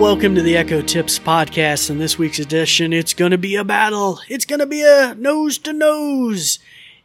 welcome to the Echo Tips podcast. In this week's edition, it's going to be a battle. It's going to be a nose to nose.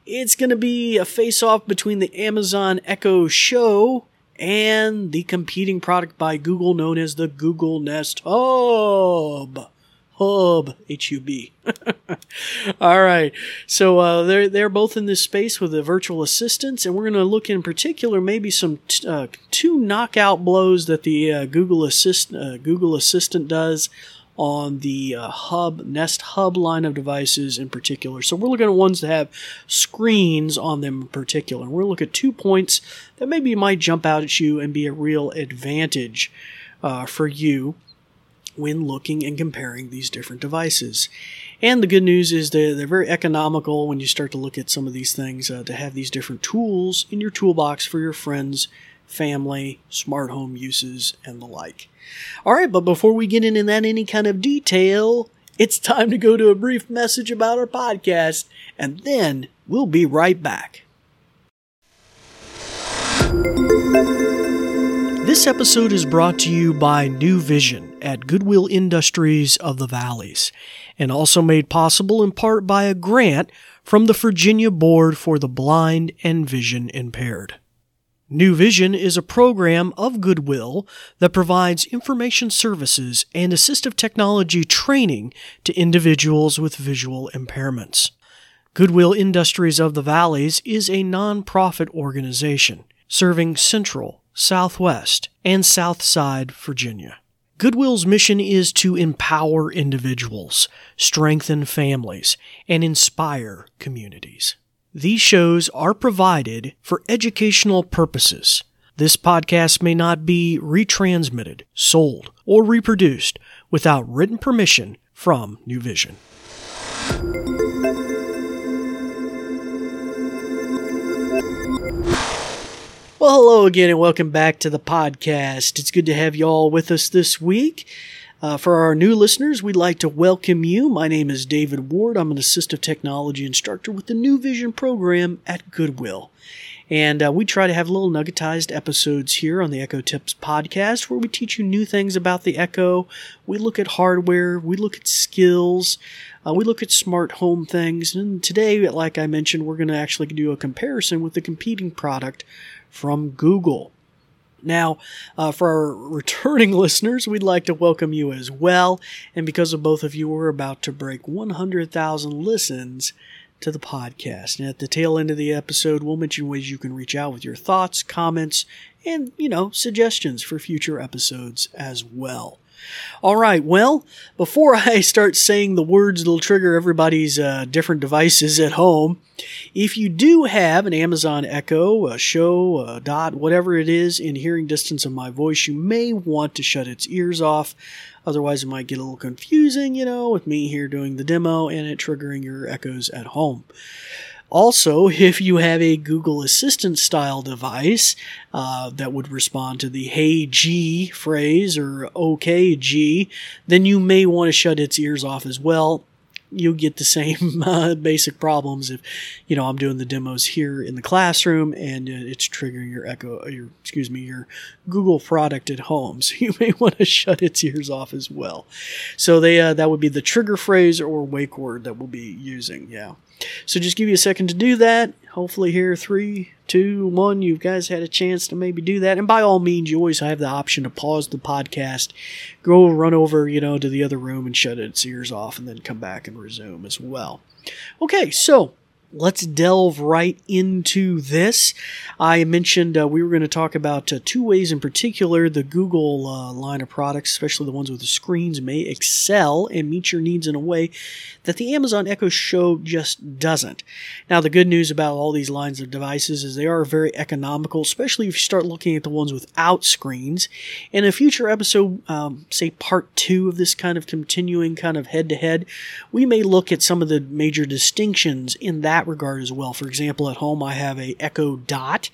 It's going to be a face off between the Amazon Echo Show and the competing product by Google known as the Google Nest Hub. Hub, H U B. All right. So uh, they're they're both in this space with the virtual assistants, and we're going to look in particular maybe some t- uh, two knockout blows that the uh, Google Assist uh, Google Assistant does on the uh, Hub Nest Hub line of devices in particular. So we're looking at ones that have screens on them in particular. We're going to look at two points that maybe might jump out at you and be a real advantage uh, for you when looking and comparing these different devices. And the good news is they're, they're very economical when you start to look at some of these things uh, to have these different tools in your toolbox for your friends, family, smart home uses, and the like. All right, but before we get into that any kind of detail, it's time to go to a brief message about our podcast, and then we'll be right back. This episode is brought to you by New Vision at Goodwill Industries of the Valleys, and also made possible in part by a grant from the Virginia Board for the Blind and Vision Impaired. New Vision is a program of Goodwill that provides information services and assistive technology training to individuals with visual impairments. Goodwill Industries of the Valleys is a nonprofit organization serving Central, Southwest, and Southside Virginia. Goodwill's mission is to empower individuals, strengthen families, and inspire communities. These shows are provided for educational purposes. This podcast may not be retransmitted, sold, or reproduced without written permission from New Vision. Well, hello again, and welcome back to the podcast. It's good to have you all with us this week. Uh, for our new listeners, we'd like to welcome you. My name is David Ward. I'm an assistive technology instructor with the New Vision program at Goodwill. And uh, we try to have little nuggetized episodes here on the Echo Tips podcast where we teach you new things about the Echo. We look at hardware, we look at skills, uh, we look at smart home things. And today, like I mentioned, we're going to actually do a comparison with the competing product from Google. Now, uh, for our returning listeners, we'd like to welcome you as well. And because of both of you, we're about to break 100,000 listens to the podcast. And at the tail end of the episode, we'll mention ways you can reach out with your thoughts, comments, and, you know, suggestions for future episodes as well. All right, well, before I start saying the words that'll trigger everybody's uh, different devices at home, if you do have an Amazon Echo, a Show, a Dot, whatever it is in hearing distance of my voice, you may want to shut its ears off. Otherwise, it might get a little confusing, you know, with me here doing the demo and it triggering your echoes at home. Also, if you have a Google Assistant style device uh, that would respond to the Hey G phrase or OK G, then you may want to shut its ears off as well you'll get the same uh, basic problems if you know I'm doing the demos here in the classroom and uh, it's triggering your Echo, uh, your excuse me, your Google product at home. So you may want to shut its ears off as well. So they uh, that would be the trigger phrase or wake word that we'll be using. Yeah. So just give you a second to do that. Hopefully, here three, two, one, you guys had a chance to maybe do that. And by all means, you always have the option to pause the podcast, go run over, you know, to the other room and shut its ears off, and then come back and resume as well. Okay, so let's delve right into this. I mentioned uh, we were going to talk about uh, two ways in particular the Google uh, line of products, especially the ones with the screens, may excel and meet your needs in a way that the Amazon Echo Show just doesn't. Now, the good news about all these lines of devices is they are very economical, especially if you start looking at the ones without screens. In a future episode, um, say part two of this kind of continuing kind of head to head, we may look at some of the major distinctions in that regard as well. For example, at home I have a Echo Dot,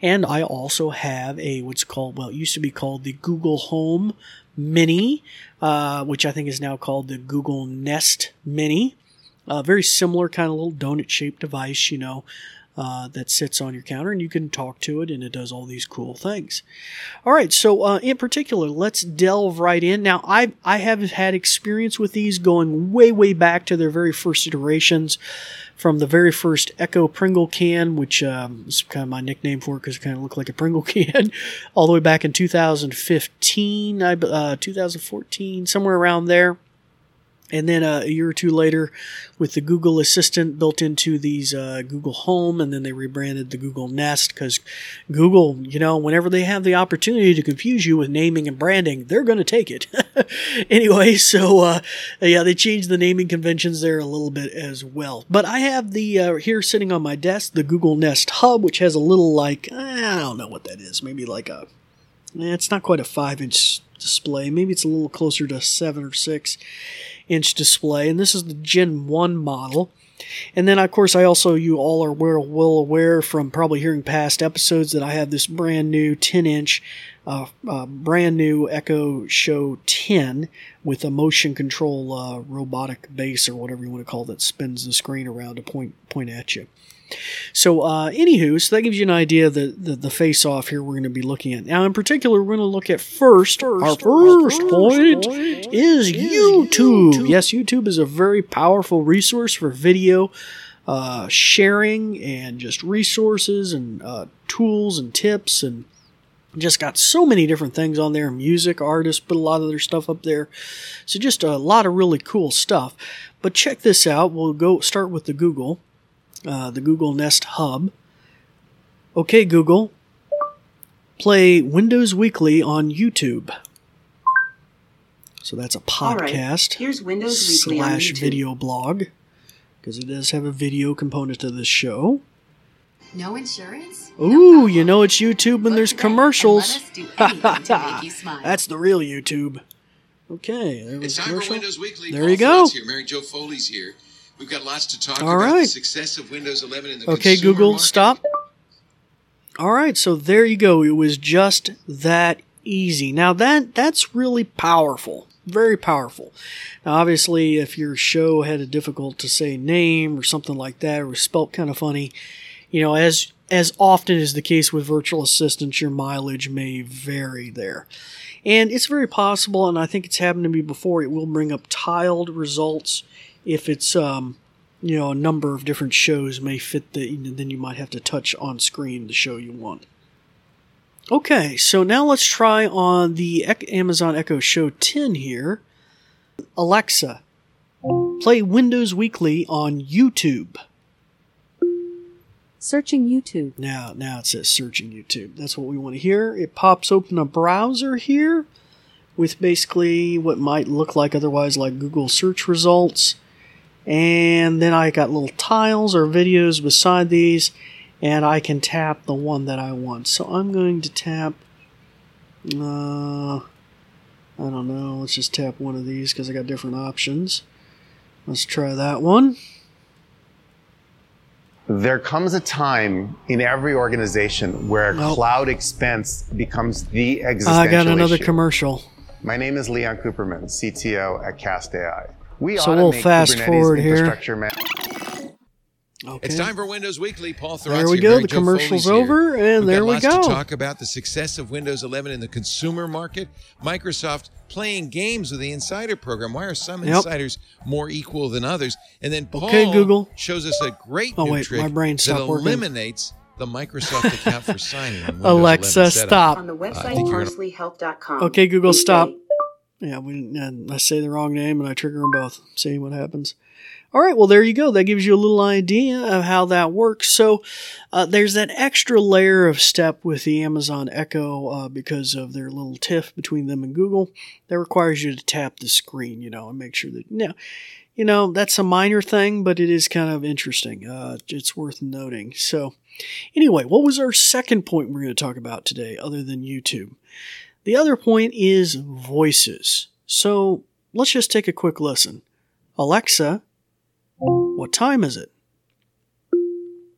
and I also have a what's called well, it used to be called the Google Home Mini, uh, which I think is now called the Google Nest Mini. A very similar kind of little donut shaped device, you know. Uh, that sits on your counter, and you can talk to it, and it does all these cool things. All right, so uh, in particular, let's delve right in. Now, I I have had experience with these going way way back to their very first iterations, from the very first Echo Pringle can, which um, is kind of my nickname for it because it kind of looked like a Pringle can, all the way back in 2015, I, uh, 2014, somewhere around there. And then uh, a year or two later, with the Google Assistant built into these uh, Google Home, and then they rebranded the Google Nest because Google, you know, whenever they have the opportunity to confuse you with naming and branding, they're going to take it. anyway, so uh, yeah, they changed the naming conventions there a little bit as well. But I have the uh, here sitting on my desk the Google Nest Hub, which has a little like I don't know what that is, maybe like a it's not quite a five inch display. Maybe it's a little closer to seven or six inch display. And this is the Gen 1 model. And then, of course, I also, you all are well, well aware from probably hearing past episodes that I have this brand new 10 inch, uh, uh, brand new Echo Show 10 with a motion control uh, robotic base or whatever you want to call that spins the screen around to point, point at you. So, uh, anywho, so that gives you an idea of the, the, the face off here we're going to be looking at. Now, in particular, we're going to look at first, first our first, first point, point is, is YouTube. YouTube. Yes, YouTube is a very powerful resource for video uh, sharing and just resources and uh, tools and tips and just got so many different things on there music artists put a lot of their stuff up there so just a lot of really cool stuff but check this out we'll go start with the google uh, the Google Nest Hub. Okay, Google, play Windows Weekly on YouTube. So that's a podcast. Right. Here's Windows Weekly slash video blog because it does have a video component to this show. No insurance? Ooh, no you know it's YouTube when there's commercials. That's the real YouTube. Okay, there was it's time commercial. for Windows Weekly. There Paul you go. Here. Mary Jo Foley's here. We've got lots to talk All about. right. The success of Windows 11 in the Okay, Google, market. stop. All right, so there you go. It was just that easy. Now that that's really powerful. Very powerful. Now obviously if your show had a difficult to say name or something like that or was spelt kind of funny, you know, as as often is the case with virtual assistants, your mileage may vary there. And it's very possible, and I think it's happened to me before, it will bring up tiled results if it's um, you know a number of different shows may fit the then you might have to touch on screen the show you want. Okay so now let's try on the amazon echo show 10 here. Alexa play windows weekly on youtube. Searching YouTube. now now it says searching youtube. That's what we want to hear. It pops open a browser here with basically what might look like otherwise like google search results and then I got little tiles or videos beside these, and I can tap the one that I want. So I'm going to tap, uh, I don't know, let's just tap one of these because I got different options. Let's try that one. There comes a time in every organization where Nope. cloud expense becomes the existential I got another issue. commercial. My name is Leon Kuperman, CTO at Cast AI. We So we'll automate fast Kubernetes forward here. infrastructure man- Okay. It's time for Windows Weekly. Paul Thurrott There we go. Mary The Jo commercial's Foley's here. over, and We've there got we lots go. to talk about the success of Windows 11 in the consumer market. Microsoft playing games with the Insider program. Why are some Yep. insiders more equal than others? And then Paul Okay, Google. shows us a great Oh, new wait, trick my brain that stopped working. eliminates the Microsoft account for signing. On Windows Alexa, 11 setup. stop. On the website think you're gonna- parsleyhelp.com. Okay, Google, we stop. Yeah, we, I say the wrong name and I trigger them both. See what happens. All right, well, there you go. That gives you a little idea of how that works. So, uh, there's that extra layer of step with the Amazon Echo uh, because of their little tiff between them and Google that requires you to tap the screen, you know, and make sure that, you know, you know that's a minor thing, but it is kind of interesting. Uh, it's worth noting. So, anyway, what was our second point we're going to talk about today other than YouTube? The other point is voices. So let's just take a quick listen. Alexa, what time is it?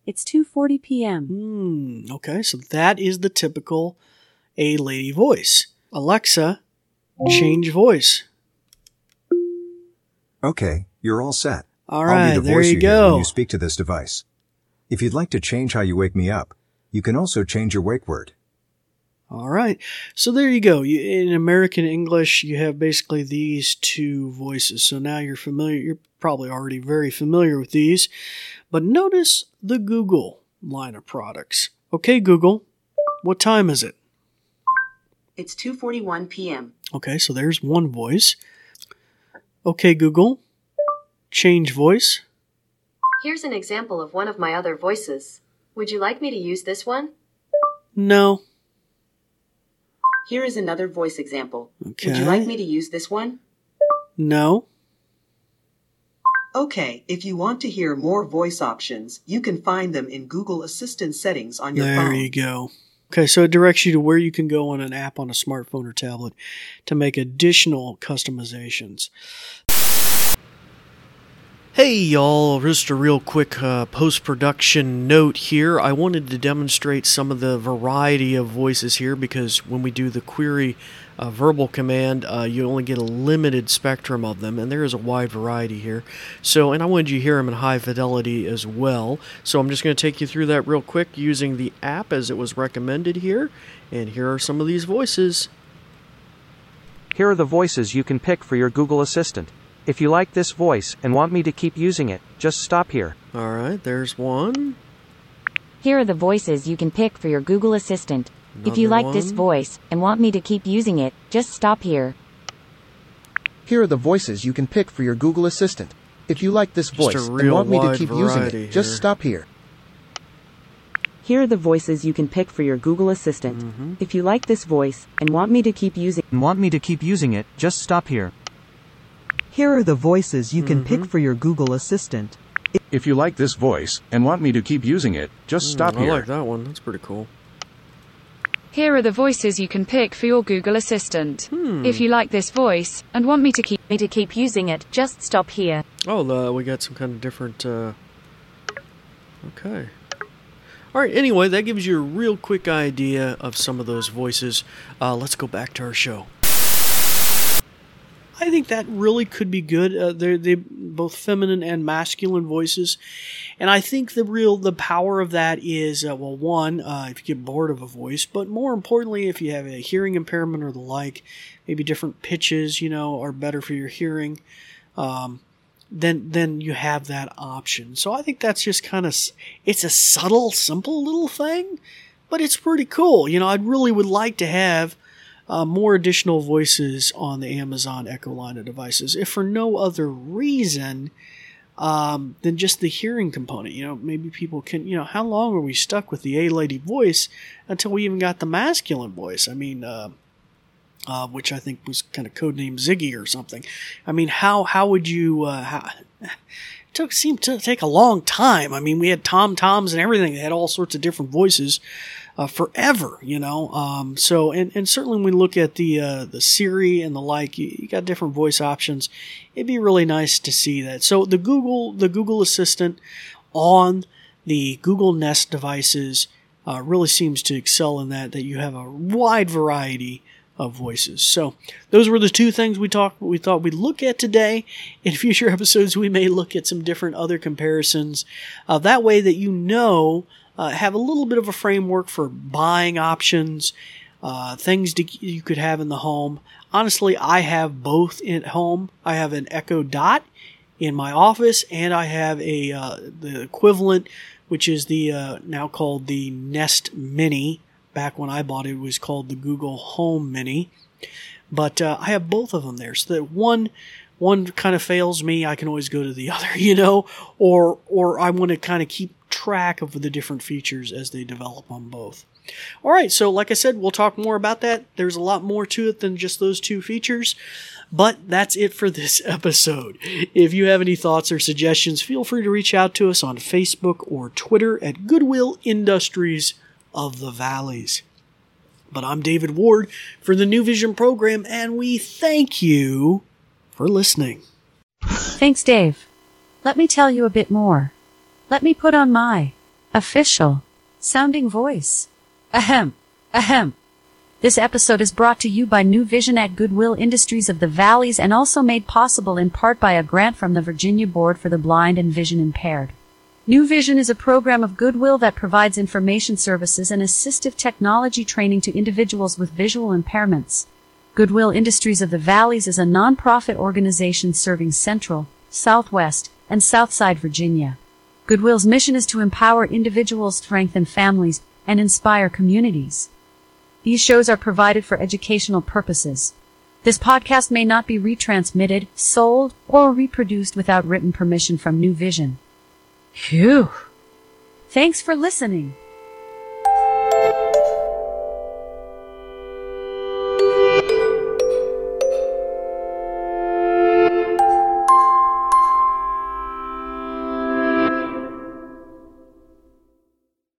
It's 2:40 p.m. Hmm, okay, so that is the typical A lady voice. Alexa, change voice. Okay, you're all set. All I'll be the there voice you you hear when you speak to this device. If you'd like to change how you wake me up, you can also change your wake word. All right. So there you go. You, in American English, you have basically these two voices. So now you're familiar, you're probably already very familiar with these. But notice the Google line of products. Okay, Google, what time is it? It's 2:41 p.m. Okay, so there's one voice. Okay, Google, change voice. Here's an example of one of my other voices. Would you like me to use this one? No. Here is another voice example. Okay. Would you like me to use this one? No. Okay, if you want to hear more voice options, you can find them in Google Assistant settings on your There phone. There you go. Okay, so it directs you to where you can go on an app on a smartphone or tablet to make additional customizations. Hey y'all, just a real quick uh, post production note here. I wanted to demonstrate some of the variety of voices here because when we do the query uh, verbal command, uh, you only get a limited spectrum of them, and there is a wide variety here. So, and I wanted you to hear them in high fidelity as well. So, I'm just going to take you through that real quick using the app as it was recommended here. And here are some of these voices. Here are the voices you can pick for your Google Assistant. If you like this voice and want me to keep using it, just stop here. All right, there's one. Here are the voices you can pick for your Google Assistant. if you Another like this voice and want me to keep using it, just stop here. Here are the voices you can pick for your Google Assistant. If you like this Just voice and want me to keep using variety it, just stop here. Here are the voices you can pick for your Google Assistant. Mm-hmm. If you like this voice and want me to keep using And want me to keep using it, just stop here. Here are the voices you can Mm-hmm. pick for your Google Assistant. If you like this voice and want me to keep using it, just stop Mm, I here. like that one. That's pretty cool. Here are the voices you can pick for your Google Assistant. If you like this voice and want me to keep me to keep using it, just stop here. Oh, the, we got some kind of different. Uh... Okay. All right. Anyway, that gives you a real quick idea of some of those voices. Uh, let's go back to our show. I think that really could be good. Uh, they're they both feminine and masculine voices, and I think the real the power of that is uh, well, one, uh, if you get bored of a voice, but more importantly, if you have a hearing impairment or the like, maybe different pitches, you know, are better for your hearing. Um, then then you have that option. So I think that's just kind of it's a subtle, simple little thing, but it's pretty cool. You know, I really would like to have uh, more additional voices on the Amazon Echo line of devices, if for no other reason um, than just the hearing component. You know, maybe people can. You know, how long are we stuck with the A lady voice until we even got the masculine voice? I mean. Uh, uh, which I think was kind of codenamed Ziggy or something. I mean, how how would you? Uh, how, it took seemed to take a long time. I mean, we had Tom Toms and everything. They had all sorts of different voices uh, forever, you know. Um, so and, and certainly when we look at the uh, the Siri and the like, you, you got different voice options. It'd be really nice to see that. So the Google the Google Assistant on the Google Nest devices uh, really seems to excel in that. That you have a wide variety of voices. So those were the two things we talked we thought we'd look at today. In future episodes we may look at some different other comparisons. Uh, that way that you know uh, have a little bit of a framework for buying options, uh, things to, you could have in the home. Honestly, I have both at home. I have an Echo Dot in my office, and I have a uh, the equivalent, which is the uh, now called the Nest Mini back when I bought it, it was called the Google Home Mini. But uh, I have both of them there, so that one one kind of fails me, I can always go to the other, you know, or or I want to kind of keep track of the different features as they develop on both. All right, so like I said, we'll talk more about that. There's a lot more to it than just those two features. But that's it for this episode. If you have any thoughts or suggestions, feel free to reach out to us on Facebook or Twitter at Goodwill Industries of the Valleys. But I'm David Ward for the New Vision program, and we thank you for listening. Thanks, Dave. Let me tell you a bit more. Let me put on my official sounding voice. Ahem. Ahem. This episode is brought to you by New Vision at Goodwill Industries of the Valleys and also made possible in part by a grant from the Virginia Board for the Blind and Vision Impaired. New Vision is a program of goodwill that provides information services and assistive technology training to individuals with visual impairments. Goodwill Industries of the Valleys is a nonprofit organization serving Central, Southwest, and Southside Virginia. Goodwill's mission is to empower individuals, strengthen families, and inspire communities. These shows are provided for educational purposes. This podcast may not be retransmitted, sold, or reproduced without written permission from New Vision. Phew. Thanks for listening.